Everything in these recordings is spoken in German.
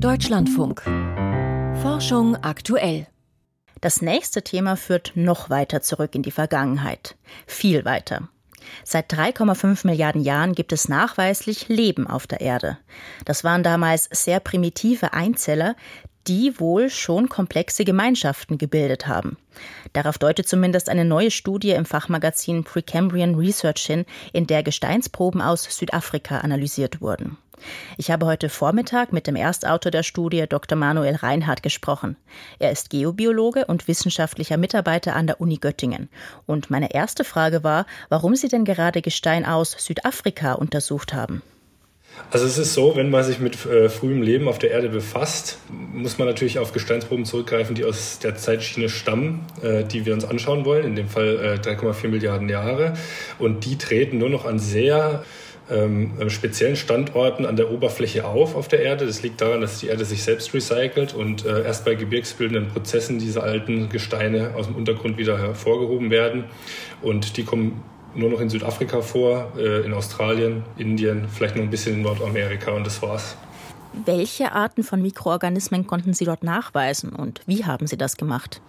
Deutschlandfunk. Forschung aktuell. Das nächste Thema führt noch weiter zurück in die Vergangenheit. Viel weiter. Seit 3,5 Milliarden Jahren gibt es nachweislich Leben auf der Erde. Das waren damals sehr primitive Einzeller, die wohl schon komplexe Gemeinschaften gebildet haben. Darauf deutet zumindest eine neue Studie im Fachmagazin Precambrian Research hin, in der Gesteinsproben aus Südafrika analysiert wurden. Ich habe heute Vormittag mit dem Erstautor der Studie Dr. Manuel Reinhardt gesprochen. Er ist Geobiologe und wissenschaftlicher Mitarbeiter an der Uni Göttingen. Und meine erste Frage war, warum Sie denn gerade Gestein aus Südafrika untersucht haben. Also es ist so, wenn man sich mit äh, frühem Leben auf der Erde befasst, muss man natürlich auf Gesteinsproben zurückgreifen, die aus der Zeitschiene stammen, äh, die wir uns anschauen wollen, in dem Fall äh, 3,4 Milliarden Jahre. Und die treten nur noch an sehr ähm, speziellen Standorten an der Oberfläche auf auf der Erde. Das liegt daran, dass die Erde sich selbst recycelt und äh, erst bei gebirgsbildenden Prozessen diese alten Gesteine aus dem Untergrund wieder hervorgehoben werden. Und die kommen nur noch in Südafrika vor, äh, in Australien, Indien, vielleicht noch ein bisschen in Nordamerika und das war's. Welche Arten von Mikroorganismen konnten Sie dort nachweisen und wie haben Sie das gemacht?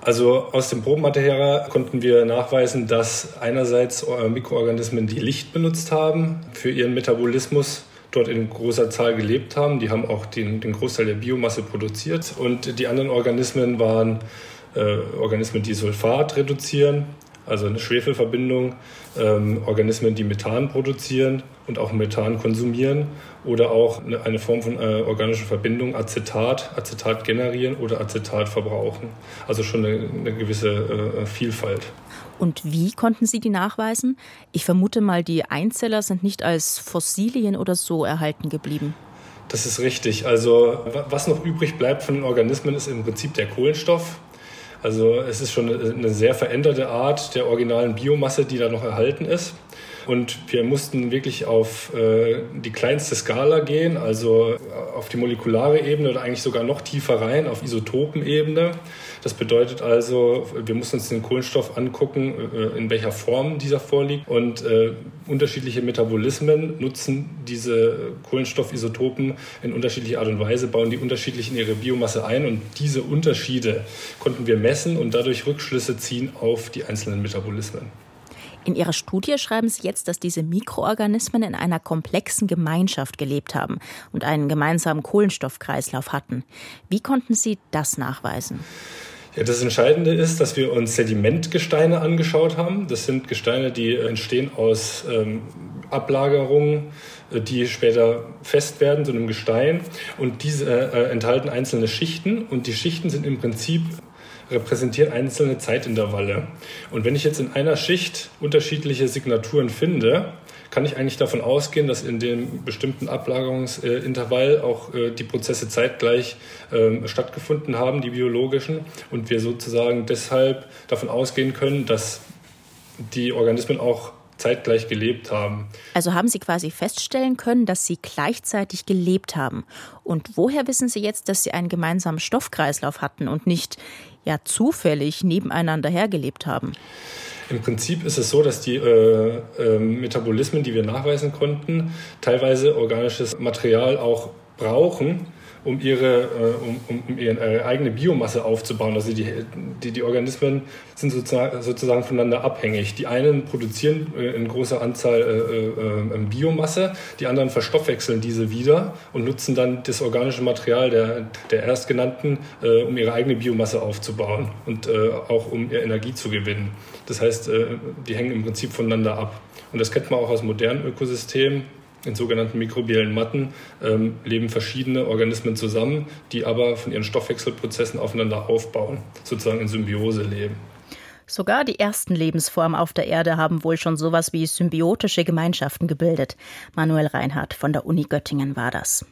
Also aus dem Probenmaterial konnten wir nachweisen, dass einerseits äh, Mikroorganismen, die Licht benutzt haben für ihren Metabolismus, dort in großer Zahl gelebt haben. Die haben auch den, den Großteil der Biomasse produziert. Und die anderen Organismen waren äh, Organismen, die Sulfat reduzieren, also eine Schwefelverbindung, ähm, Organismen, die Methan produzieren und auch Methan konsumieren oder auch eine, eine Form von äh, organischer Verbindung, Acetat, Acetat generieren oder Acetat verbrauchen. Also schon eine, eine gewisse äh, Vielfalt. Und wie konnten Sie die nachweisen? Ich vermute mal, die Einzeller sind nicht als Fossilien oder so erhalten geblieben. Das ist richtig. Also was noch übrig bleibt von den Organismen, ist im Prinzip der Kohlenstoff. Also es ist schon eine sehr veränderte Art der originalen Biomasse, die da noch erhalten ist. Und wir mussten wirklich auf äh, die kleinste Skala gehen, also auf die molekulare Ebene oder eigentlich sogar noch tiefer rein, auf Isotopenebene. Das bedeutet also, wir mussten uns den Kohlenstoff angucken, äh, in welcher Form dieser vorliegt. Und äh, unterschiedliche Metabolismen nutzen diese Kohlenstoffisotopen in unterschiedlicher Art und Weise, bauen die unterschiedlich in ihre Biomasse ein. Und diese Unterschiede konnten wir messen und dadurch Rückschlüsse ziehen auf die einzelnen Metabolismen. In Ihrer Studie schreiben Sie jetzt, dass diese Mikroorganismen in einer komplexen Gemeinschaft gelebt haben und einen gemeinsamen Kohlenstoffkreislauf hatten. Wie konnten Sie das nachweisen? Ja, das Entscheidende ist, dass wir uns Sedimentgesteine angeschaut haben. Das sind Gesteine, die entstehen aus ähm, Ablagerungen, äh, die später fest werden zu einem Gestein. Und diese äh, enthalten einzelne Schichten. Und die Schichten sind im Prinzip repräsentieren einzelne Zeitintervalle. Und wenn ich jetzt in einer Schicht unterschiedliche Signaturen finde, kann ich eigentlich davon ausgehen, dass in dem bestimmten Ablagerungsintervall auch äh, die Prozesse zeitgleich ähm, stattgefunden haben, die biologischen, und wir sozusagen deshalb davon ausgehen können, dass die Organismen auch zeitgleich gelebt haben. Also haben Sie quasi feststellen können, dass Sie gleichzeitig gelebt haben. Und woher wissen Sie jetzt, dass Sie einen gemeinsamen Stoffkreislauf hatten und nicht ja zufällig nebeneinander hergelebt haben? Im Prinzip ist es so, dass die äh, äh, Metabolismen, die wir nachweisen konnten, teilweise organisches Material auch brauchen, um ihre, äh, um, um ihre eigene Biomasse aufzubauen. Also die, die, die Organismen sind sozusagen, sozusagen voneinander abhängig. Die einen produzieren äh, in großer Anzahl äh, äh, Biomasse, die anderen verstoffwechseln diese wieder und nutzen dann das organische Material der, der Erstgenannten, äh, um ihre eigene Biomasse aufzubauen und äh, auch um Energie zu gewinnen. Das heißt, die hängen im Prinzip voneinander ab. Und das kennt man auch aus modernen Ökosystemen in sogenannten mikrobiellen Matten ähm, leben verschiedene Organismen zusammen, die aber von ihren Stoffwechselprozessen aufeinander aufbauen, sozusagen in Symbiose leben. Sogar die ersten Lebensformen auf der Erde haben wohl schon sowas wie symbiotische Gemeinschaften gebildet. Manuel Reinhardt von der Uni Göttingen war das.